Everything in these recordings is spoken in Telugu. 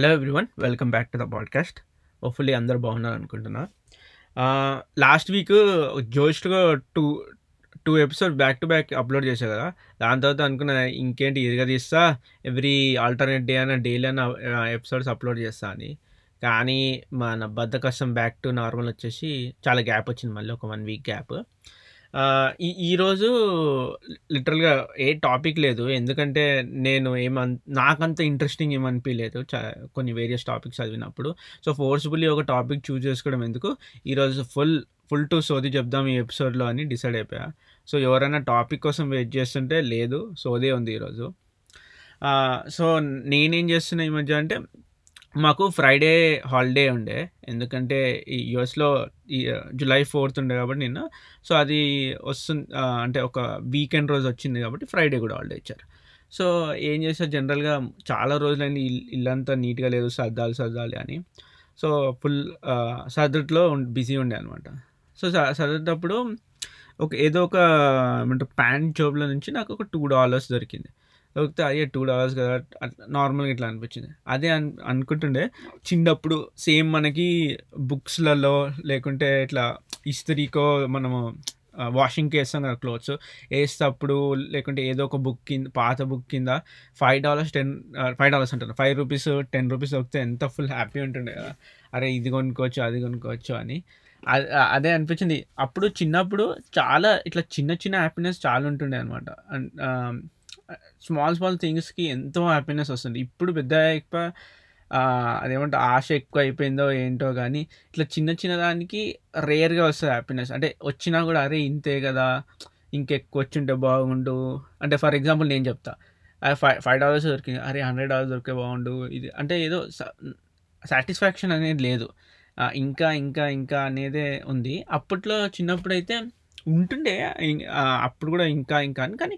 Hello everyone welcome back to the podcast hopefully అందరూ బాగున్నారు అనుకుంటున్నా last week జోష్గా two two episode back to back upload చేశా కదా. దాని తర్వాత అనుకున్న ఇంకేంటి ఇదిగా తీస్తా ఎవ్రీ ఆల్టర్నేట్ డే అయినా డైలీ అయినా ఎపిసోడ్స్ అప్లోడ్ చేస్తా అని. కానీ మన బద్దకష్టం బ్యాక్ టు నార్మల్ వచ్చేసి చాలా గ్యాప్ వచ్చింది మళ్ళీ ఒక వన్ వీక్ గ్యాప్ ఈ ఈరోజు లిటరల్గా ఏ టాపిక్ లేదు. ఎందుకంటే నేను ఏమన్ నాకంత ఇంట్రెస్టింగ్ ఏమనిపించలేదు చ కొన్ని వేరియస్ టాపిక్స్ చదివినప్పుడు. సో ఫోర్స్ఫుల్లీ ఒక టాపిక్ చూస్ చేసుకోవడం ఎందుకు? ఈరోజు ఫుల్ ఫుల్ టు సోది చెప్దాం ఈ ఎపిసోడ్లో అని డిసైడ్ అయిపోయా. సో ఎవరైనా టాపిక్ కోసం వెయిట్ చేస్తుంటే లేదు సోదే ఉంది ఈరోజు సో నేనేం చేస్తున్నా ఈ మధ్య అంటే మాకు ఫ్రైడే హాలిడే ఉండే. ఎందుకంటే ఈ యూఎస్లో ఈ జూలై ఫోర్త్ ఉండే కాబట్టి నిన్న. సో అది వస్తుంది అంటే ఒక వీకెండ్ రోజు వచ్చింది కాబట్టి ఫ్రైడే కూడా హాలిడే ఇచ్చారు. సో ఏం చేశారు? జనరల్గా చాలా రోజులైంది ఇల్లంతా నీట్గా లేదు సర్దాలి సర్దాలి అని. సో ఫుల్ సర్దట్లో బిజీ ఉండే అనమాట సో సర్దేటప్పుడు ఒక ఏదో ఒక ఏమంటారు ప్యాంట్ జాబ్లో నుంచి నాకు ఒక టూ డాలర్స్ దొరికింది. దొరికితే అయ్యే టూ డాలర్స్ కదా నార్మల్గా ఇట్లా అనిపించింది. అదే అన్ అనుకుంటుండే చిన్నప్పుడు సేమ్ మనకి బుక్స్లలో లేకుంటే ఇట్లా ఇస్త్రీకో మనము వాషింగ్కి వేస్తాం కదా క్లోత్స్ వేసేటప్పుడు లేకుంటే ఏదో ఒక బుక్ కింద పాత బుక్ కింద five dollars ten five dollars అంటారు. ఫైవ్ రూపీస్ టెన్ రూపీస్ దొరికితే ఎంత ఫుల్ హ్యాపీ ఉంటుండే కదా. అరే ఇది కొనుక్కోవచ్చు అది కొనుక్కోవచ్చు అని. అదే అనిపించింది. అప్పుడు చిన్నప్పుడు చాలా ఇట్లా చిన్న చిన్న హ్యాపీనెస్ చాలా ఉంటుండే అనమాట స్మాల్ స్మాల్ థింగ్స్కి ఎంతో హ్యాపీనెస్ వస్తుంది. ఇప్పుడు పెద్ద ఎక్కువ అదేమంటే ఆశ ఎక్కువ అయిపోయిందో ఏంటో కానీ ఇట్లా చిన్న చిన్న దానికి రేర్గా వస్తుంది హ్యాపీనెస్. అంటే వచ్చినా కూడా అరే ఇంతే కదా ఇంకెక్కువ వచ్చింటే బాగుండు. అంటే ఫర్ ఎగ్జాంపుల్ నేను చెప్తా. ఫైవ్ ఫైవ్ డాలర్స్ దొరికింది. అరే హండ్రెడ్ డాలర్స్ దొరికే బాగుండు. ఇది అంటే ఏదో సాటిస్ఫాక్షన్ అనేది లేదు. ఇంకా ఇంకా ఇంకా అనేదే ఉంది. అప్పట్లో చిన్నప్పుడు అయితే ఉంటుండే అప్పుడు కూడా ఇంకా ఇంకా అని. కానీ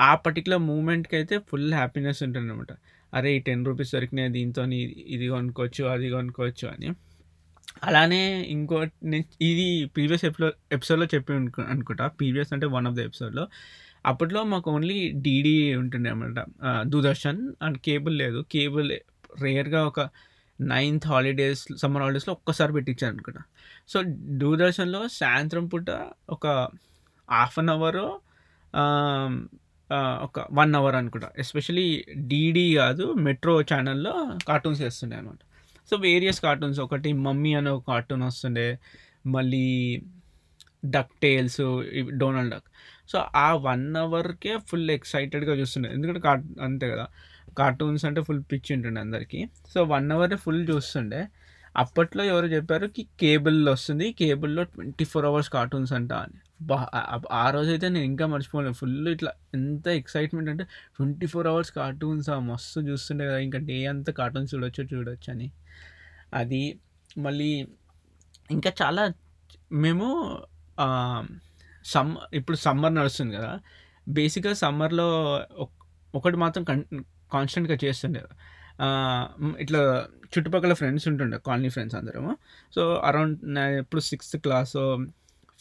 ఆ పర్టికులర్ మూమెంట్కి అయితే ఫుల్ హ్యాపీనెస్ ఉంటుంది అనమాట అరే ఈ టెన్ రూపీస్ దొరికినాయి దీంతో ఇది కొనుక్కోవచ్చు అది కొనుక్కోవచ్చు అని. అలానే ఇంకో ఇది ప్రీవియస్ ఎపిసో ఎపిసోడ్లో చెప్పి అనుకుంటా. ప్రీవియస్ అంటే వన్ ఆఫ్ ద ఎపిసోడ్లో అప్పట్లో మాకు ఓన్లీ డీడీ ఉంటుండే అనమాట దూరదర్శన్ అండ్ కేబుల్ లేదు. కేబుల్ రేర్గా ఒక నైన్త్ హాలిడేస్ సమ్మర్ హాలిడేస్లో ఒక్కసారి పెట్టించాను అనుకుంటా. సో దూరదర్శన్లో సాయంత్రం పూట ఒక హాఫ్ అన్ అవర్ ఒక వన్ అవర్ అనుకుంటా. ఎస్పెషలీ డీడీ కాదు మెట్రో ఛానల్లో కార్టూన్స్ వేస్తుండే అనమాట సో వేరియస్ కార్టూన్స్ ఒకటి మమ్మీ అనే ఒక కార్టూన్ వస్తుండే. మళ్ళీ duck tiles Donald Duck so ఆ వన్ అవర్కే ఫుల్ ఎక్సైటెడ్గా చూస్తుండే. ఎందుకంటే కార్ అంతే కదా. కార్టూన్స్ అంటే ఫుల్ పిచ్ ఉంటుండే అందరికీ. సో వన్ అవరే ఫుల్ చూస్తుండే. అప్పట్లో ఎవరు చెప్పారు? కి కేబుల్ వస్తుంది. కేబుల్లో ట్వంటీ ఫోర్ అవర్స్ కార్టూన్స్ అంట అని. బా ఆ రోజైతే నేను ఇంకా మర్చిపోలేను. ఫుల్ ఇట్లా ఎంత ఎక్సైట్మెంట్ అంటే ట్వంటీ ఫోర్ అవర్స్ కార్టూన్స్ ఆ మస్తు చూస్తుండే కదా. ఇంకా డే అంతా కార్టూన్స్ చూడొచ్చు చూడొచ్చు అని. అది మళ్ళీ ఇంకా చాలా మేము సమ్ ఇప్పుడు సమ్మర్ నడుస్తుంది కదా. బేసిక్గా సమ్మర్లో ఒకటి మాత్రం కన్ కాన్స్టెంట్గా చేస్తుండే. ఇట్లా చుట్టుపక్కల ఫ్రెండ్స్ ఉంటుండే కాలనీ ఫ్రెండ్స్ అందరము. సో అరౌండ్ ఇప్పుడు sixth class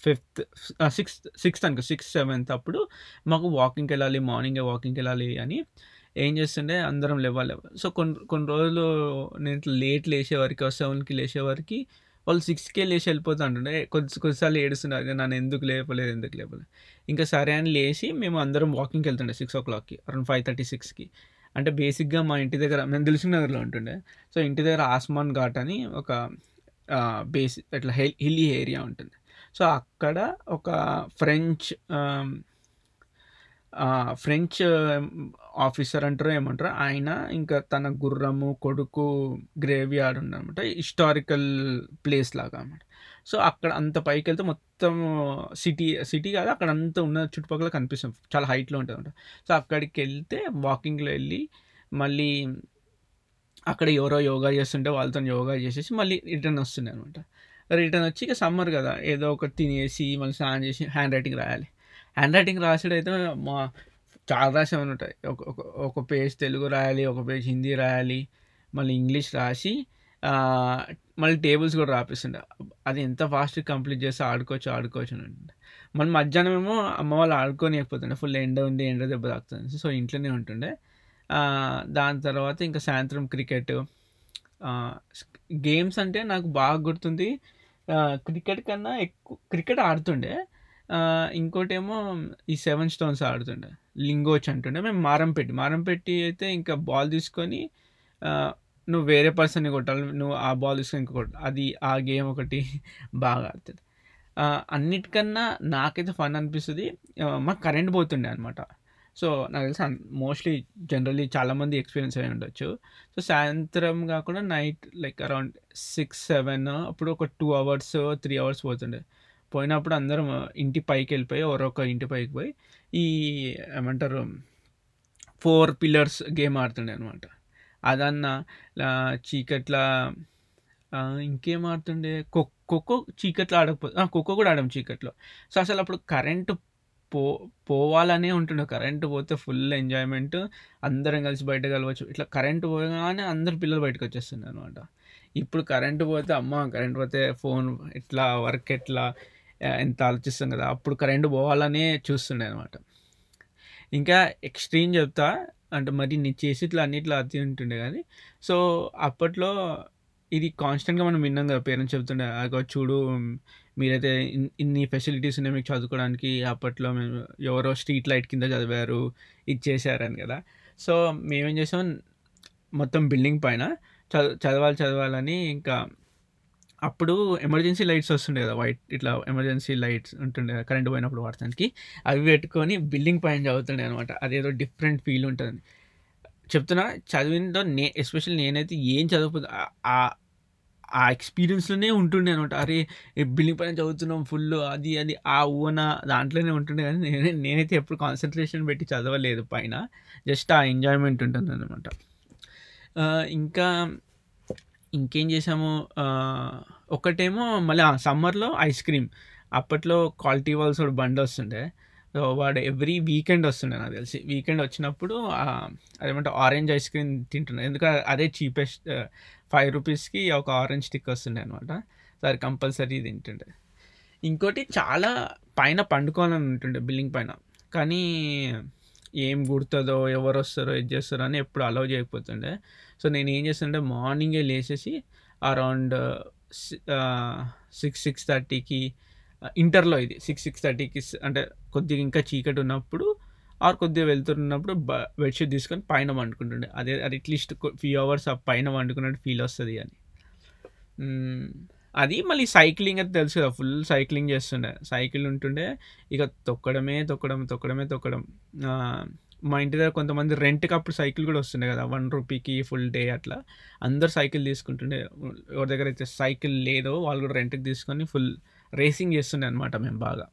fifth sixth sixth అనుకో సిక్స్త్ సెవెంత్ అప్పుడు మాకు వాకింగ్కి వెళ్ళాలి మార్నింగే వాకింగ్కి వెళ్ళాలి అని ఏం చేస్తుండే అందరం లేవాలి సో కొన్ని కొన్ని రోజులు నేను ఇట్లా లేట్ లేచేవారికి సెవెన్కి లేచేవారికి వాళ్ళు సిక్స్కే లేచి వెళ్ళిపోతూ ఉంటుండే కొద్ది కొద్దిసార్లు ఏడుస్తున్నారు నన్ను ఎందుకు లేపలేదు ఎందుకు లేపలేదు? ఇంకా సరే అని లేచి మేము అందరం వాకింగ్కి వెళ్తుండే సిక్స్ ఓ క్లాక్కి అరౌండ్ ఫైవ్ థర్టీ సిక్స్కి. అంటే బేసిక్గా మా ఇంటి దగ్గర మేము దిల్సుఖ్ నగర్లో ఉంటుండే. సో ఇంటి దగ్గర ఆస్మాన్ ఘాట్ అని ఒక బేసిక్ ఇట్లా హిల్లీ ఏరియా ఉంటుంది. సో అక్కడ ఒక ఫ్రెంచ్ ఫ్రెంచ్ ఆఫీసర్ అంటారు ఏమంటారు ఆయన ఇంకా తన గుర్రము కొడుకు గ్రేవీ యార్డ్ ఉందన్నమాట హిస్టారికల్ ప్లేస్ లాగా అనమాట సో అక్కడ అంత పైకి వెళ్తే మొత్తం సిటీ సిటీ కాదు అక్కడ అంతా ఉన్న చుట్టుపక్కల కనిపిస్తుంది. చాలా హైట్లో ఉంటుంది అనమాట సో అక్కడికి వెళ్తే వాకింగ్లో వెళ్ళి మళ్ళీ అక్కడ ఎవరో యోగా చేస్తుంటే వాళ్ళతో యోగా చేసేసి మళ్ళీ రిటర్న్ వస్తుండే అనమాట రిటర్న్ వచ్చి ఇక సమ్మర్ కదా. ఏదో ఒకటి తినేసి మళ్ళీ స్నానం చేసి హ్యాండ్ రైటింగ్ రాయాలి. హ్యాండ్ రైటింగ్ రాసేటైతే మా చాలా రాసేమని ఉంటాయి. ఒక ఒక పేజ్ తెలుగు రాయాలి ఒక పేజ్ హిందీ రాయాలి మళ్ళీ ఇంగ్లీష్ రాసి మళ్ళీ టేబుల్స్ కూడా రాపిస్తుండే. అది ఎంత ఫాస్ట్గా కంప్లీట్ చేస్తే ఆడుకోవచ్చు ఆడుకోవచ్చు అని ఉంటుండే. మళ్ళీ మధ్యాహ్నం ఏమో అమ్మ వాళ్ళు ఆడుకోనియకపోతుండే. ఫుల్ ఎండ ఉంది ఎండ దెబ్బ తాకుతుంది. సో ఇంట్లోనే ఉంటుండే. దాని తర్వాత ఇంకా సాయంత్రం క్రికెట్ గేమ్స్ అంటే నాకు బాగా గుర్తుంది. క్రికెట్ కన్నా ఎక్కువ క్రికెట్ ఆడుతుండే. ఇంకోటేమో ఈ సెవెన్ స్టోన్స్ ఆడుతుండే. లింగోచ్ అంటుండే. మేము మారం పెట్టి మారం పెట్టి అయితే ఇంకా బాల్ తీసుకొని నువ్వు వేరే పర్సన్ని కొట్టాలి నువ్వు ఆ బాల్ తీసుకొని ఇంకో అది ఆ గేమ్ ఒకటి బాగా ఆడుతుంది. అన్నిటికన్నా నాకైతే ఫన్ అనిపిస్తుంది. మాకు కరెంట్ పోతుండే అనమాట సో నాకు తెలిసి మోస్ట్లీ జనరలీ చాలామంది ఎక్స్పీరియన్స్ అయి ఉండొచ్చు. సో సాయంత్రం కాకుండా night like around six seven అప్పుడు ఒక టూ అవర్స్ త్రీ అవర్స్ పోతుండే. పోయినప్పుడు అందరం ఇంటి పైకి వెళ్ళిపోయి ఒక ఇంటి పైకి పోయి ఈ ఏమంటారు ఫోర్ పిల్లర్స్ గేమ్ ఆడుతుండే అనమాట అదన్న చీకట్ల ఇంకేం ఆడుతుండే? ఖోఖో చీకట్లో ఆడకపోతే ఖోఖో కూడా ఆడాం చీకట్లో. సో అసలు అప్పుడు కరెంటు పో పోవాలనే ఉంటుండే. కరెంటు పోతే ఫుల్ ఎంజాయ్మెంట్. అందరం కలిసి బయట కలవచ్చు. ఇట్లా కరెంటు పోగానే అందరు పిల్లలు బయటకు వచ్చేస్తుంది అనమాట ఇప్పుడు కరెంటు పోతే అమ్మ కరెంట్ పోతే ఫోన్ ఎట్లా వర్క్ ఎట్లా ఎంత ఆలోచిస్తాం కదా. అప్పుడు కరెంటు పోవాలనే చూస్తుండే అనమాట ఇంకా ఎక్స్ట్రీమ్ చెప్తా. అంటే మరి నీ చేసి ఇట్లా అన్నిట్లో అతి ఉంటుండే కానీ. సో అప్పట్లో ఇది కాన్స్టెంట్గా మనం విన్నాం కదా పేరెంట్స్ చెప్తుండే చూడు మీరైతే ఇన్ని ఫెసిలిటీస్ ఉన్నాయి మీకు చదువుకోవడానికి అప్పట్లో మేము ఎవరో స్ట్రీట్ లైట్ కింద చదివారు ఇచ్చేసారని కదా. సో మేమేం చేసాం మొత్తం బిల్డింగ్ పైన చదువు చదవాలి చదవాలని ఇంకా అప్పుడు ఎమర్జెన్సీ లైట్స్ వస్తుండే కదా వైట్ ఇట్లా ఎమర్జెన్సీ లైట్స్ ఉంటుండే కరెంట్ పోయినప్పుడు వాడటానికి అవి పెట్టుకొని బిల్డింగ్ పైన చదువుతుండే అనమాట. అదేదో డిఫరెంట్ ఫీల్ ఉంటుంది. చెప్తున్నా చదివినతో నే ఎస్పెషల్లీ నేనైతే ఏం చదువుతుంది ఆ ఎక్స్పీరియన్స్లోనే ఉంటుండే అనమాట అరే బిల్డింగ్ పైన చదువుతున్నాం ఫుల్ అది అది ఆ ఊన దాంట్లోనే ఉంటుండే కానీ నేనే నేనైతే ఎప్పుడు కాన్సన్ట్రేషన్ పెట్టి చదవలేదు పైన. జస్ట్ ఆ ఎంజాయ్మెంట్ ఉంటుంది అనమాట ఇంకా ఇంకేం చేసాము ఒకటేమో మళ్ళీ సమ్మర్లో ఐస్ క్రీమ్ అప్పట్లో క్వాలిటీ వాల్స్ బండి వస్తుండే. సో వాడు ఎవ్రీ వీకెండ్ వస్తుండే నాకు తెలిసి. వీకెండ్ వచ్చినప్పుడు అదేమంటే ఆరెంజ్ ఐస్ క్రీమ్ తింటుండే. ఎందుకంటే అదే చీపెస్ట్ ఫైవ్ రూపీస్కి ఒక ఆరెంజ్ స్టిక్ వస్తుండే అనమాట సో కంపల్సరీ కంపల్సరీ తింటుండే. ఇంకోటి చాలా పైన పండుకోవాలని ఉంటుండే బిల్డింగ్ పైన. కానీ ఏం గుర్తుందో ఎవరు వస్తారో ఇది చేస్తారో అని ఎప్పుడు అలౌ చేయకపోతుండే. సో నేను ఏం చేస్తుండే మార్నింగే లేచేసి అరౌండ్ సిక్స్ సిక్స్ థర్టీకి ఇంటర్లో ఇది సిక్స్ సిక్స్ థర్టీకి అంటే కొద్దిగా ఇంకా చీకటి ఉన్నప్పుడు ఆరు కొద్దిగా వెళ్తున్నప్పుడు బెడ్షీట్ తీసుకొని పైన వండుకుంటుండే. అదే అది అట్లీస్ట్ ఫ్యూ అవర్స్ ఆ పైన వండుకున్నట్టు ఫీల్ వస్తుంది అని. అది మళ్ళీ సైక్లింగ్ అయితే తెలుసు కదా ఫుల్ సైక్లింగ్ చేస్తుండే. సైకిల్ ఉంటుండే ఇక తొక్కడమే తొక్కడం తొక్కడమే తొక్కడం. మా ఇంటి దగ్గర కొంతమంది రెంట్కి అప్పుడు సైకిల్ కూడా వస్తుండే కదా వన్ రూపీకి ఫుల్ డే అట్లా. అందరు సైకిల్ తీసుకుంటుండే. ఎవరి దగ్గర అయితే సైకిల్ లేదో వాళ్ళు కూడా రెంట్కి తీసుకొని ఫుల్ రేసింగ్ చేస్తుండే అనమాట మేము బాగా.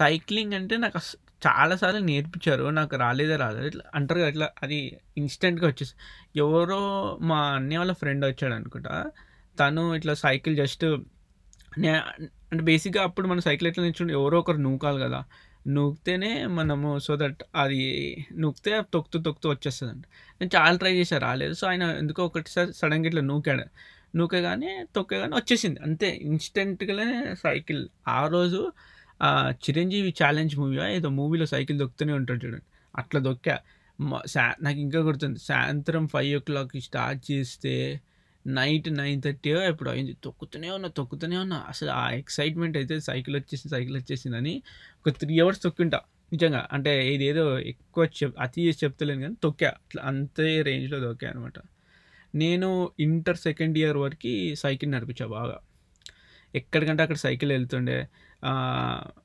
సైక్లింగ్ అంటే నాకు చాలాసార్లు నేర్పించారు. నాకు రాలేదే రాలేదు ఇట్లా అంటారు ఇట్లా అది ఇన్స్టెంట్గా వచ్చేసి. ఎవరో మా అన్నయ్య వాళ్ళ ఫ్రెండ్ వచ్చాడు అనుకుంటా. తను ఇట్లా సైకిల్ జస్ట్ అంటే బేసిక్గా అప్పుడు మన సైకిల్ ఎట్లా నేర్చుకుంటే ఎవరో ఒకరు నూకాలి కదా. నూకితేనే మనము సో దట్ అది నూకితే తొక్కుతూ తొక్కుతూ వచ్చేస్తుంది నేను చాలా ట్రై చేశాను రాలేదు. సో ఆయన ఎందుకో ఒకటిసారి సడన్గా ఇట్లా నూకాడు. నూకగానే తొక్కగానే వచ్చేసింది. అంతే ఇన్స్టెంట్గానే సైకిల్ ఆ రోజు చిరంజీవి ఛాలెంజ్ మూవీ ఏదో మూవీలో సైకిల్ దొక్కుతూనే ఉంటాడు చూడండి. అట్లా దొక్కా. సా నాకు ఇంకా గుర్తుంది. సాయంత్రం ఫైవ్ ఓ క్లాక్కి స్టార్ట్ చేస్తే నైట్ నైన్ థర్టీ ఎప్పుడు అయింది. తొక్కుతూనే ఉన్నా తొక్కుతూనే ఉన్నా. అసలు ఆ ఎక్సైట్మెంట్ అయితే సైకిల్ వచ్చేసింది సైకిల్ వచ్చేసిందని ఒక త్రీ అవర్స్ తొక్కింటా. నిజంగా. అంటే ఇదేదో ఎక్కువ చెప్ అతి చెప్తలేను కానీ తొక్కా. అట్లా అంతే రేంజ్లో తొక్కా అనమాట నేను ఇంటర్ సెకండ్ ఇయర్ వరకు సైకిల్ నడిపించా బాగా. ఎక్కడికంటే అక్కడ సైకిల్ వెళ్తుండే.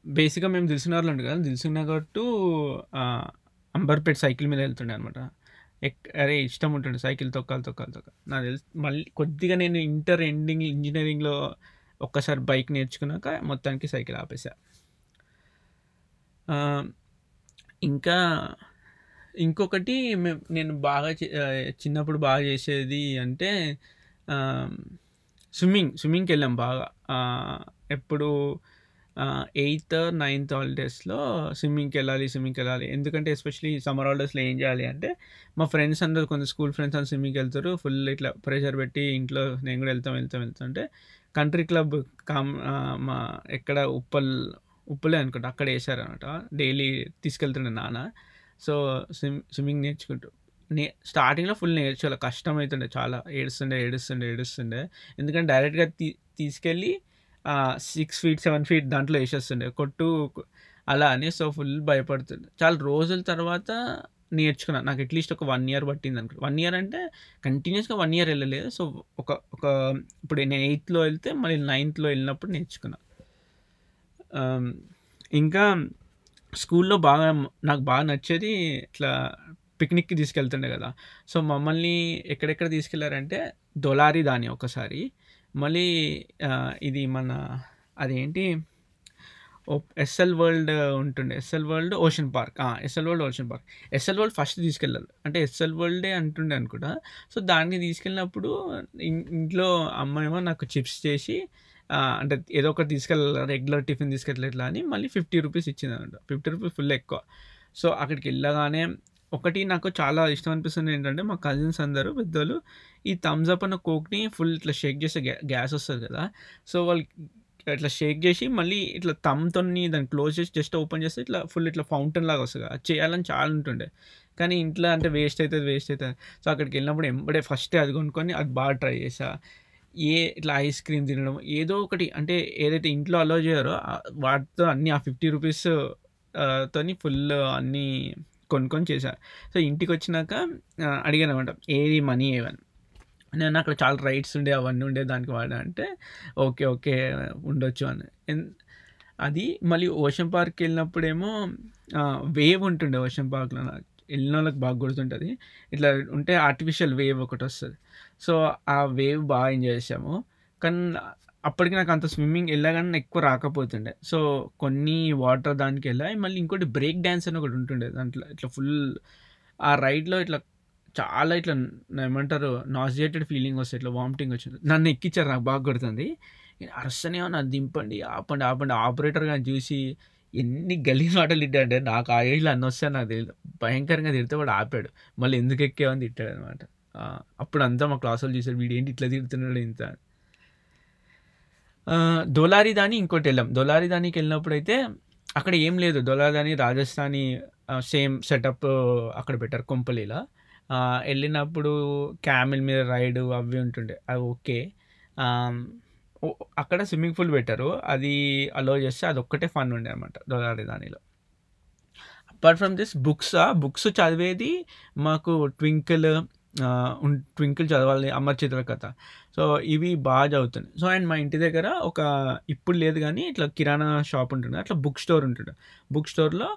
బేసిక్గా మేము దిల్సునగర్లో ఉండే కదా దిల్సునగర్ టు అంబర్పేట్ సైకిల్ మీద వెళ్తుండే అనమాట ఎక్ అరే ఇష్టం ఉంటుండే సైకిల్ తొక్కాలి తొక్కాలి తొక్కాలి. నాకు తెలుసు మళ్ళీ కొద్దిగా నేను ఇంటర్ ఎండింగ్ ఇంజనీరింగ్లో ఒక్కసారి బైక్ నేర్చుకున్నాక మొత్తానికి సైకిల్ ఆపేసా ఇంకా ఇంకొకటి నేను బాగా చిన్నప్పుడు బాగా చేసేది అంటే స్విమ్మింగ్ స్విమ్మింగ్కి వెళ్ళాం బాగా. ఎప్పుడు ఎయిత్ నైన్త్ హాలిడేస్లో స్విమ్మింగ్కి వెళ్ళాలి స్విమ్మింగ్కి వెళ్ళాలి ఎందుకంటే ఎస్పెషలీ సమ్మర్ హాలిడేస్లో ఏం చేయాలి అంటే మా ఫ్రెండ్స్ అందరూ కొంత స్కూల్ ఫ్రెండ్స్ అందరూ స్విమ్మింగ్కి వెళ్తారు ఫుల్ ఇట్లా ప్రెషర్ పెట్టి ఇంట్లో నేను కూడా వెళ్తాం వెళ్తాం వెళ్తాం అంటే కంట్రీ క్లబ్ కామ్ మా ఎక్కడ ఉప్పల్ ఉప్పులే అనుకుంటా. అక్కడ వేసారనమాట. డైలీ తీసుకెళ్తుండే నాన్న. సో స్విమ్ స్విమ్మింగ్ నేర్చుకుంటూ. నే స్టార్టింగ్‌లో ఫుల్ నేర్చుకోవాలి. కష్టం అవుతుండే. చాలా. ఏడుస్తుండే, ఏడుస్తుండే, ఏడుస్తుండే. ఎందుకంటే డైరెక్ట్‌గా తీ తీసుకెళ్ళి సిక్స్ ఫీట్, సెవెన్ ఫీట్ దాంట్లో వేసేస్తుండే కొట్టు అలా అని. సో, ఫుల్ భయపడుతుండే. చాలా రోజుల తర్వాత నేర్చుకున్నాను నాకు అట్‌లీస్ట్ ఒక వన్ ఇయర్ పట్టింది అనుకో వన్ ఇయర్ అంటే కంటిన్యూస్గా వన్ ఇయర్ వెళ్ళలేదు సో, ఒక ఒక ఇప్పుడు నేను ఎయిత్‌లో వెళ్తే మళ్ళీ నైన్త్‌లో వెళ్ళినప్పుడు నేర్చుకున్నా. ఇంకా స్కూల్‌లో బాగా నాకు బాగా నచ్చేది ఇట్లా పిక్నిక్‌కి తీసుకెళ్తుండే కదా సో, మమ్మల్ని ఎక్కడెక్కడ తీసుకెళ్ళారంటే దొలారి దాని ఒకసారి. మళ్ళీ ఇది మన అదేంటి ఎస్ఎల్ వరల్డ్ ఉంటుండే. SL World Ocean Park. SL World Ocean Park. SL World first తీసుకెళ్ళాలి అంటే ఎస్ఎల్ వరల్డే అంటుండే అనుకుంటా. సో, దాన్ని తీసుకెళ్ళినప్పుడు ఇంట్లో అమ్మ నాకు చిప్స్ చేసి అంటే ఏదో ఒకటి తీసుకెళ్ళాలి రెగ్యులర్ టిఫిన్ తీసుకెళ్ళట్లా అని మళ్ళీ 50 రూపీస్ ఇచ్చింది అనమాట ఫిఫ్టీ రూపీస్ ఫుల్ ఎక్కువ. సో, అక్కడికి వెళ్ళగానే ఒకటి నాకు చాలా ఇష్టం అనిపిస్తుంది ఏంటంటే మా కజిన్స్ అందరూ పెద్దోళ్ళు ఈ థమ్స్ అప్ అన్న కోక్‌ని ఫుల్ ఇట్లా షేక్ చేస్తే గ్యా గ్యాస్ వస్తుంది కదా! సో, వాళ్ళు ఇట్లా షేక్ చేసి మళ్ళీ ఇట్లా థంబ్‌తోని దాన్ని క్లోజ్ చేసి జస్ట్ ఓపెన్ చేస్తే ఇట్లా ఫుల్ ఇట్లా ఫౌంటైన్ లాగా వస్తుంది అది చేయాలని చాలా ఉంటుండే. కానీ ఇంట్లో అంటే వేస్ట్ అవుతుంది వేస్ట్ అవుతుంది సో, అక్కడికెళ్ళినప్పుడు ఎంబడే ఫస్టే అది కొనుక్కొని అది బాగా ట్రై చేసా ఏ ఇట్లా ఐస్ క్రీమ్ తినడం ఏదో ఒకటి అంటే ఏదైతే ఇంట్లో అలో చేయరో వాటితో అన్నీ ఆ 50 రూపీస్ తోని ఫుల్ అన్నీ కొనుక్కొని చేశారు సో, ఇంటికొచ్చినాక అడిగాను అనమాట ఏది మనీ ఏవని. నేను అక్కడ చాలా రైడ్స్ ఉండే అవన్నీ ఉండే దానికి వాడా అంటే ఓకే. ఓకే. ఉండొచ్చు అని. అది మళ్ళీ ఓషన్ పార్క్‌కెళ్ళినప్పుడేమో వెళ్ళినప్పుడేమో వేవ్ ఉంటుండే ఓషన్ పార్క్‌లో నాకు వాళ్ళకి బాగా గుర్తుంటుంది ఇట్లా ఉంటే ఆర్టిఫిషియల్ వేవ్ ఒకటి వస్తుంది సో, ఆ వేవ్ బాగా ఎంజాయ్ చేసాము కానీ అప్పటికి నాకు అంత స్విమ్మింగ్ వెళ్ళగానే ఎక్కువ రాకపోతుండే. సో, కొన్ని వాటర్ దానికెళ్ళా. మళ్ళీ ఇంకోటి బ్రేక్ డ్యాన్స్ అని ఒకటి ఉంటుండే దాంట్లో. ఇట్లా ఫుల్ ఆ రైడ్‌లో ఇట్లా చాలా ఇట్లా ఏమంటారు నాజియేటెడ్ ఫీలింగ్ వస్తది. ఇట్లా వామిటింగ్ వచ్చింది. నన్ను ఎక్కించారు నాకు బాగా కొడుతుంది నేను నన్ను దింపండి, ఆపండి, ఆపండి. ఆపరేటర్ కానీ చూసి ఎన్ని గలీజ్ మాటలు తిట్టాడంటే నాకు ఆ ఏజ్‌లో వస్తే నాకు తెలియదు భయంకరంగా తిడితే వాడు ఆపాడు. మళ్ళీ ఎందుకు ఎక్కేవని తిట్టాడు అనమాట అప్పుడు అంతా మా క్లాసోళ్ళు చూసారు ఏంటి ఇట్లా తిడుతున్నాడు ఇంత దొలారిదాని ఇంకోటి వెళ్ళాం దొలారిదానికి వెళ్ళినప్పుడు అయితే అక్కడ ఏం లేదు. దొలారిదాని రాజస్థానీ సేమ్ సెటప్ అక్కడ పెట్టారు కొంపల్లిలా. వెళ్ళినప్పుడు క్యామిల్ మీద రైడ్ అవి ఉంటుండే. అవి ఓకే. అక్కడ స్విమ్మింగ్ పూల్ పెట్టారు. అది అలో చేస్తే అది ఒక్కటే ఫన్ ఉండే అనమాట దొలారిదానిలో apart from this books books చదివేది మాకు 'ట్వింకిల్' 'ట్వింకిల్' చదవాలి 'అమర్ చిత్ర కథ'. సో, ఇవి బాగా చదువుతున్నాయి సో, అండ్ మా ఇంటి దగ్గర ఒక ఇప్పుడు లేదు కానీ ఇట్లా కిరాణా షాప్ ఉంటుండే. అట్లా బుక్ స్టోర్ ఉంటుండే. బుక్ స్టోర్‌లో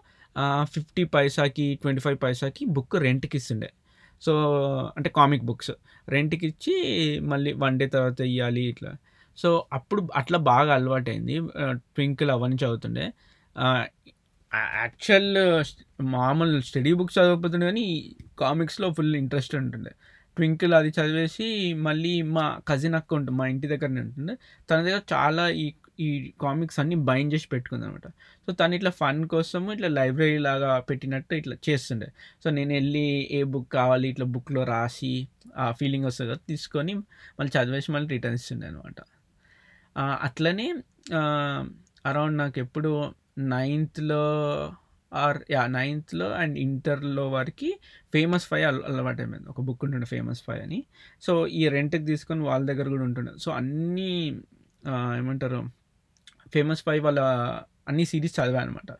ఫిఫ్టీ పైసాకి ట్వంటీ ఫైవ్ పైసాకి బుక్ రెంట్‌కి ఇస్తుండే. సో, అంటే కామిక్ బుక్స్. రెంట్‌కిచ్చి మళ్ళీ వన్ డే తర్వాత ఇవ్వాలి ఇట్లా. సో, అప్పుడు అట్లా బాగా అలవాటైంది 'ట్వింకిల్' అవన్నీ చదువుతుండే. యాక్చువల్ మామూలు స్టడీ బుక్స్ చదవకపోతుండే కానీ కామిక్స్‌లో ఫుల్ ఇంట్రెస్ట్ ఉంటుండే. 'ట్వింకిల్' అది చదివేసి మళ్ళీ మా కజిన్ అక్క ఉంటుంది. మా ఇంటి దగ్గరనే ఉంటుంది తన దగ్గర చాలా ఈ ఈ కామిక్స్ అన్నీ బైండ్ చేసి పెట్టుకుందనమాట. సో, తను ఇట్లా ఫన్ కోసం ఇట్లా లైబ్రరీ లాగా పెట్టినట్టు ఇట్లా చేస్తుండే. సో, నేను వెళ్ళి ఏ బుక్ కావాలి ఇట్లా బుక్‌లో రాసి ఆ ఫీలింగ్ వస్తుంది కదా! తీసుకొని మళ్ళీ చదివేసి మళ్ళీ రిటర్న్ ఇస్తుండే అనమాట. అట్లనే అరౌండ్ నాకు ఎప్పుడు నైన్త్‌లో ఆర్ యా నైన్త్‌లో అండ్ ఇంటర్‌లో వారికి 'ఫేమస్ ఫైవ్' అల్ అలవాటయిపోయింది. ఒక బుక్ ఉంటుండే 'ఫేమస్ ఫైవ్' అని. సో, ఈ రెంట్‌కి తీసుకొని వాళ్ళ దగ్గర కూడా ఉంటుండే. సో, అన్నీ ఏమంటారు 'ఫేమస్ ఫైవ్' వాళ్ళ అన్ని సిరీస్ చదివా అనమాట.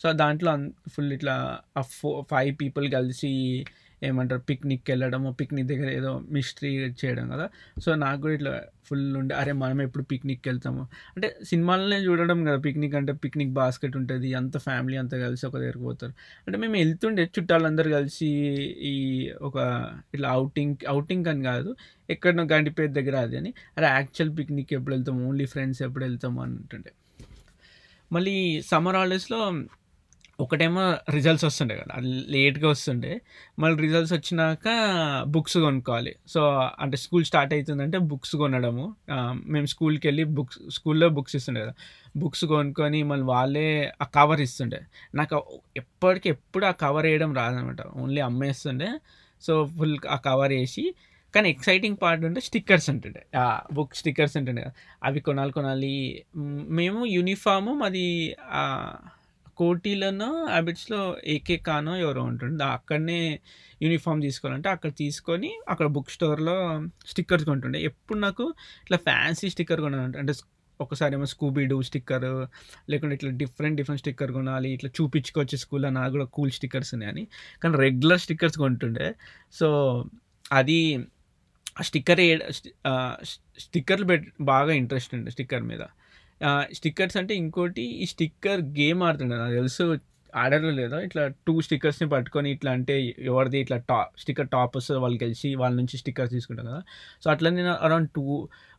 సో, దాంట్లో అన్ ఫుల్ ఇట్లా ఆ ఫో ఫైవ్ పీపుల్ కలిసి ఏమంటారు పిక్నిక్‌కెళ్ళడము. పిక్నిక్ దగ్గర ఏదో మిస్టరీ చేయడం కదా! సో, నాకు కూడా ఇట్లా ఫుల్ ఉండే అరే! మనం ఎప్పుడు పిక్నిక్కి వెళ్తాము అంటే సినిమాలనే చూడడం కదా! పిక్నిక్ అంటే పిక్నిక్ బాస్కెట్ ఉంటుంది అంత ఫ్యామిలీ అంతా కలిసి ఒక దగ్గరికి పోతారు. అంటే మేము వెళ్తుండే చుట్టాలందరూ కలిసి ఈ ఒక ఇట్లా అవుటింగ్ ఔటింగ్ అని కాదు. ఎక్కడనో గండిపేట దగ్గర అది అని. అరే! యాక్చువల్ పిక్నిక్ ఎప్పుడు వెళ్తాము. ఓన్లీ ఫ్రెండ్స్ ఎప్పుడు వెళ్తాము అని ఉంటుండే. మళ్ళీ సమ్మర్ హాలిడేస్‌లో ఒకటేమో రిజల్ట్స్ వస్తుండే కదా! అది లేట్‌గా వస్తుండే. మళ్ళీ రిజల్ట్స్ వచ్చినాక బుక్స్ కొనుక్కోవాలి. సో, అంటే స్కూల్ స్టార్ట్ అవుతుందంటే బుక్స్ కొనడము. మేము స్కూల్కి వెళ్ళి బుక్స్ స్కూల్‌లో బుక్స్ ఇస్తుండే కదా! బుక్స్ కొనుక్కొని మళ్ళీ వాళ్ళే ఆ కవర్ ఇస్తుండే. నాకు ఎప్పటికీ ఎప్పుడు ఆ కవర్ వేయడం రాదనమాట. ఓన్లీ అమ్మేస్తుండే. సో, ఫుల్ ఆ కవర్ వేసి కానీ ఎక్సైటింగ్ పార్ట్ ఉంటే స్టిక్కర్స్ ఉంటుండే. బుక్ స్టిక్కర్స్ ఉంటుండే కదా! అవి కొనాలి, కొనాలి. మేము యూనిఫాము మాది కోటీలోనో హ్యాబిట్స్‌లో ఏకే కానో ఎవరో ఉంటుండే. అక్కడనే యూనిఫార్మ్ తీసుకోవాలంటే అక్కడ తీసుకొని అక్కడ బుక్ స్టోర్‌లో స్టిక్కర్స్ కొంటుండే. ఎప్పుడు నాకు ఇట్లా ఫ్యాన్సీ స్టిక్కర్ కొనాలంటే అంటే ఏమో స్కూబీ డూ స్టిక్కర్ లేకుంటే ఇట్లా డిఫరెంట్ డిఫరెంట్ స్టిక్కర్ కొనాలి ఇట్లా చూపించుకోవచ్చు స్కూల్లో నాకు కూడా కూల్ స్టిక్కర్స్ ఉన్నాయని కానీ రెగ్యులర్ స్టిక్కర్స్ కొంటుండే సో అది ఆ స్టిక్కర్ స్టిక్కర్లు పెట్ బాగా ఇంట్రెస్ట్ ఉండే స్టిక్కర్ మీద స్టిక్కర్స్ అంటే ఇంకోటి ఈ స్టిక్కర్ గేమ్ ఆడుతుండే నాకు తెలుసు ఆడారో లేదో ఇట్లా టూ స్టిక్కర్స్ని పట్టుకొని ఇట్లా అంటే ఎవరిది ఇట్లా టా స్టిక్కర్ టాప్ వస్తుంది వాళ్ళు గెలిచి వాళ్ళ నుంచి స్టిక్కర్స్ తీసుకుంటాం కదా. సో అట్లా నేను around two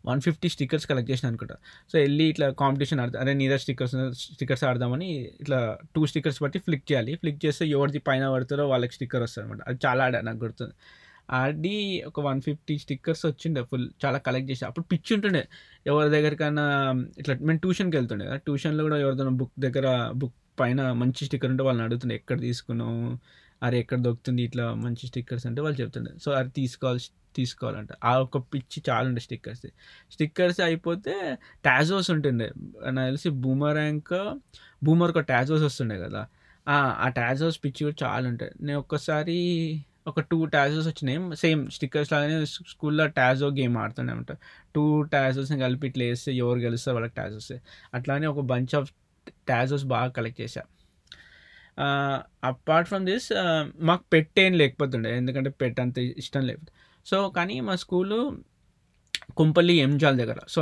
one fifty stickers collect చేసిన అనుకుంటా. సో వెళ్ళి ఇట్లా కాంపిటీషన్ ఆడతా అదే నీదా స్టిక్కర్స్ స్టిక్కర్స్ ఆడదామని ఇట్లా టూ స్టిక్కర్స్ బట్టి ఫ్లిక్ చేయాలి. ఫ్లిక్ చేస్తే ఎవరిది పైన పడతారో వాళ్ళకి స్టిక్కర్ వస్తుంది అనమాట అది చాలా ఆడా నాకు గుర్తుంది. ఆడి ఒక వన్ ఫిఫ్టీ స్టిక్కర్స్ వచ్చిండే ఫుల్ చాలా కలెక్ట్ చేసి అప్పుడు పిచ్చి ఉంటుండే. ఎవరి దగ్గరికైనా ఇట్లా మేము ట్యూషన్కి వెళ్తుండే కదా ట్యూషన్లో కూడా ఎవరిదైనా బుక్ దగ్గర బుక్ పైన మంచి స్టిక్కర్ ఉంటే వాళ్ళని అడుగుతుండే ఎక్కడ తీసుకున్నావు? అరే ఎక్కడ దొరుకుతుంది ఇట్లా మంచి స్టిక్కర్స్ అంటే వాళ్ళు చెప్తుండే. సో అది తీసుకోవాలి తీసుకోవాలంట. ఆ ఒక పిచ్చి చాలా ఉండే స్టిక్కర్స్ స్టిక్కర్స్ అయిపోతే టాజోస్ ఉంటుండే. నాకు తెలిసి బూమర్ ర్యాంక్ బూమర్ ఒక టాజోస్ వస్తుండే కదా. ఆ టాజోస్ పిచ్చి కూడా చాలా ఉంటాయి నేను ఒక్కసారి ఒక టూ టాజోస్ వచ్చినాయి. సేమ్ స్టిక్కర్స్ లాగానే స్కూల్లో టాజో గేమ్ ఆడుతుండే అనమాట టూ టాజోస్ని కలిపి ఇట్లా వేస్తే ఎవరు గెలుస్తారు వాళ్ళకి టాజోస్ అట్లానే ఒక బంచ్ ఆఫ్ టాజోస్ బాగా కలెక్ట్ చేశా. అపార్ట్ ఫ్రమ్ దిస్ మాకు పెట్ ఏం లేకపోతుండే. ఎందుకంటే పెట్ అంత ఇష్టం లేకపోతే సో కానీ మా స్కూలు కుంపల్లి ఎంజాల్ దగ్గర. సో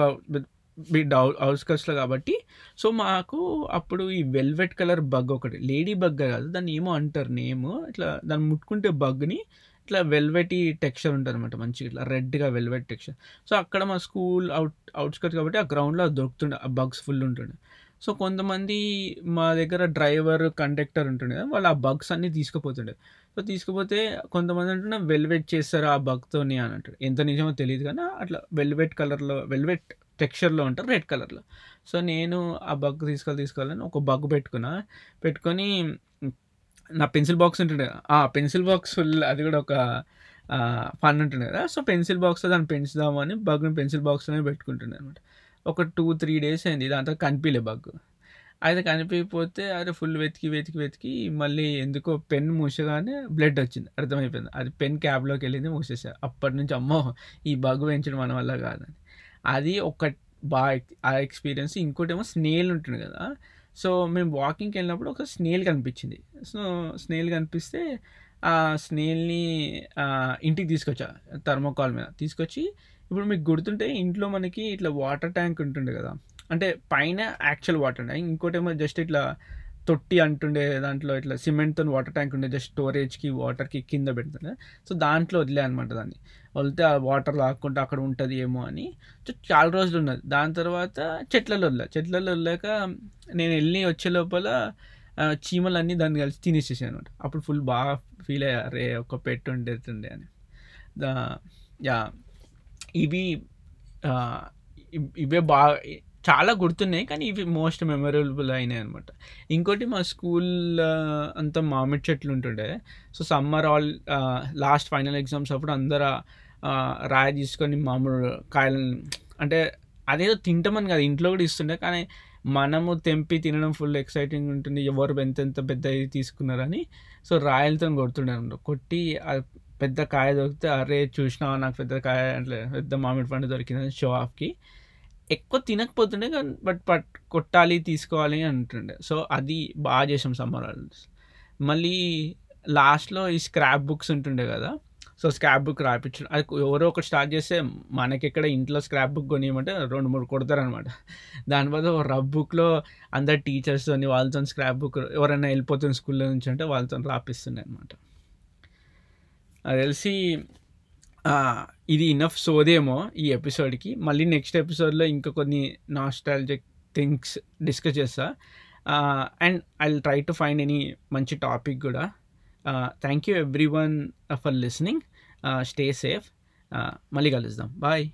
బిడ్ అవుట్స్కట్స్లో కాబట్టి. సో మాకు అప్పుడు ఈ వెల్వెట్ కలర్ బగ్ ఒకటి లేడీ బగ్ కాదు దాన్ని ఏమో అంటారు నేమ్. ఇట్లా దాన్ని ముట్టుకుంటే బగ్ని ఇట్లా వెల్వెటీ టెక్స్చర్ ఉంటుంది అనమాట మంచిగా ఇట్లా రెడ్గా వెల్వెట్ టెక్స్చర్. సో అక్కడ మా స్కూల్ అవుట్ అవుట్స్కట్స్ కాబట్టి ఆ గ్రౌండ్లో దొరుకుతుండే ఆ బగ్స్ ఫుల్ ఉంటుండే. సో కొంతమంది మా దగ్గర డ్రైవర్ కండక్టర్ ఉంటుండే వాళ్ళు ఆ బగ్స్ అన్నీ తీసుకుపోతుండే. సో తీసుకుపోతే కొంతమంది అంటున్నా వెల్వెట్ చేస్తారు ఆ బగ్తోని అని అంటారు ఎంత నిజమో తెలియదు కానీ అట్లా వెల్వెట్ కలర్లో వెల్వెట్ టెక్స్చర్లో ఉంటారు రెడ్ కలర్లో. సో నేను ఆ బగ్ తీసుకోవాలి తీసుకోవాలని ఒక బగ్ పెట్టుకున్నా. పెట్టుకొని నా పెన్సిల్ బాక్స్ ఉంటుండే. ఆ పెన్సిల్ బాక్స్ ఫుల్ అది కూడా ఒక ఫన్ ఉంటుండే కదా. సో పెన్సిల్ బాక్స్లో దాన్ని పెంచుదామని బగ్ని పెన్సిల్ బాక్స్లోనే పెట్టుకుంటుండే అనమాట ఒక టూ త్రీ డేస్ అయింది. దాంతో కనిపించలే బగ్. అయితే కనిపించకపోతే అరే ఫుల్ వెతికి వెతికి వెతికి మళ్ళీ ఎందుకో పెన్ మూసగానే బ్లడ్ వచ్చింది. అర్థమైపోయింది. అది పెన్ క్యాబ్లోకి వెళ్ళింది మూసేసా. అప్పటి నుంచి అమ్మో ఈ బగ్ పెంచడం మన వల్ల కాదని. అది ఒక బాగా ఆ ఎక్స్పీరియన్స్. ఇంకోటి ఏమో స్నేల్ ఉంటుంది కదా. సో మేము వాకింగ్కి వెళ్ళినప్పుడు ఒక స్నేల్ కనిపించింది. సో స్నేల్ కనిపిస్తే ఆ స్నేల్ని ఇంటికి తీసుకొచ్చా థర్మోకాల్ మీద. తీసుకొచ్చి ఇప్పుడు మీకు గుర్తుంటే ఇంట్లో మనకి ఇట్లా వాటర్ ట్యాంక్ ఉంటుండే కదా. అంటే పైన యాక్చువల్ వాటర్ ట్యాంక్ ఇంకోటేమో జస్ట్ ఇట్లా తొట్టి అంటుండే దాంట్లో ఇట్లా సిమెంట్తో వాటర్ ట్యాంక్ ఉండే జస్ట్ స్టోరేజ్కి వాటర్కి కింద పెడుతుండే సో దాంట్లో వదిలే అనమాట దాన్ని. వదిలితే ఆ వాటర్ లాక్కుంటే అక్కడ ఉంటుంది ఏమో అని. సో చాలా రోజులు ఉన్నది. దాని తర్వాత చెట్లలో వదిలే. చెట్లలో వదిలేక నేను వెళ్ళి వచ్చే లోపల చీమలన్నీ దాన్ని కలిసి తినేసేసాను అనమాట అప్పుడు ఫుల్ బాగా ఫీల్ అయ్యా రే ఒక పెట్టు ఉండేటుండే అని. దా యా ఇవి ఇవే బాగా చాలా గుర్తున్నాయి కానీ ఇవి మోస్ట్ మెమరబుల్ అయినాయి అనమాట ఇంకోటి మా స్కూల్ అంతా మామిడి చెట్లు ఉంటుండే. So summer all last final exams అప్పుడు అందరు రాయి తీసుకొని మామిడి కాయలను అంటే అదేదో తింటామని కదా ఇంట్లో కూడా ఇస్తుండే. కానీ మనము తెంపి తినడం ఫుల్ ఎక్సైటింగ్ ఉంటుంది. ఎవరు ఎంత ఎంత పెద్ద తీసుకున్నారని. సో రాయలతో కొడుతుండే అనమాట కొట్టి పెద్ద కాయ దొరికితే అరే చూసినా నాకు పెద్ద కాయ అంటే పెద్ద మామిడి పండు దొరికిందని షో ఆఫ్కి. ఎక్కువ తినకపోతుండే కానీ బట్ పట్ కొట్టాలి తీసుకోవాలి అంటుండే. సో అది బాగా చేసాం సమ్మర్ హాలిడేస్. మళ్ళీ లాస్ట్లో ఈ స్క్రాప్ బుక్స్ ఉంటుండే కదా సో స్క్రాప్ బుక్ రాయించడం అది ఎవరో ఒకటి స్టార్ట్ చేస్తే మనకెక్కడ ఇంట్లో స్క్రాప్ బుక్ కొనియమంటే రెండు మూడు కొడతారనమాట దాని బదులు రబ్ బుక్లో అందరు టీచర్స్ వాళ్ళతో స్క్రాప్ బుక్ ఎవరైనా వెళ్ళిపోతున్న స్కూల్లో నుంచి అంటే వాళ్ళతో రాపిస్తుండే అనమాట అది తెలిసి ఇది ఇనఫ్ సోదేమో ఈ ఎపిసోడ్కి మళ్ళీ నెక్స్ట్ ఎపిసోడ్లో ఇంకా కొన్ని నాస్టాలజిక్ థింగ్స్ డిస్కస్ చేస్తా. And I try to find any మంచి టాపిక్ కూడా. Thank you everyone for listening stay safe మళ్ళీ కలుద్దాం. బాయ్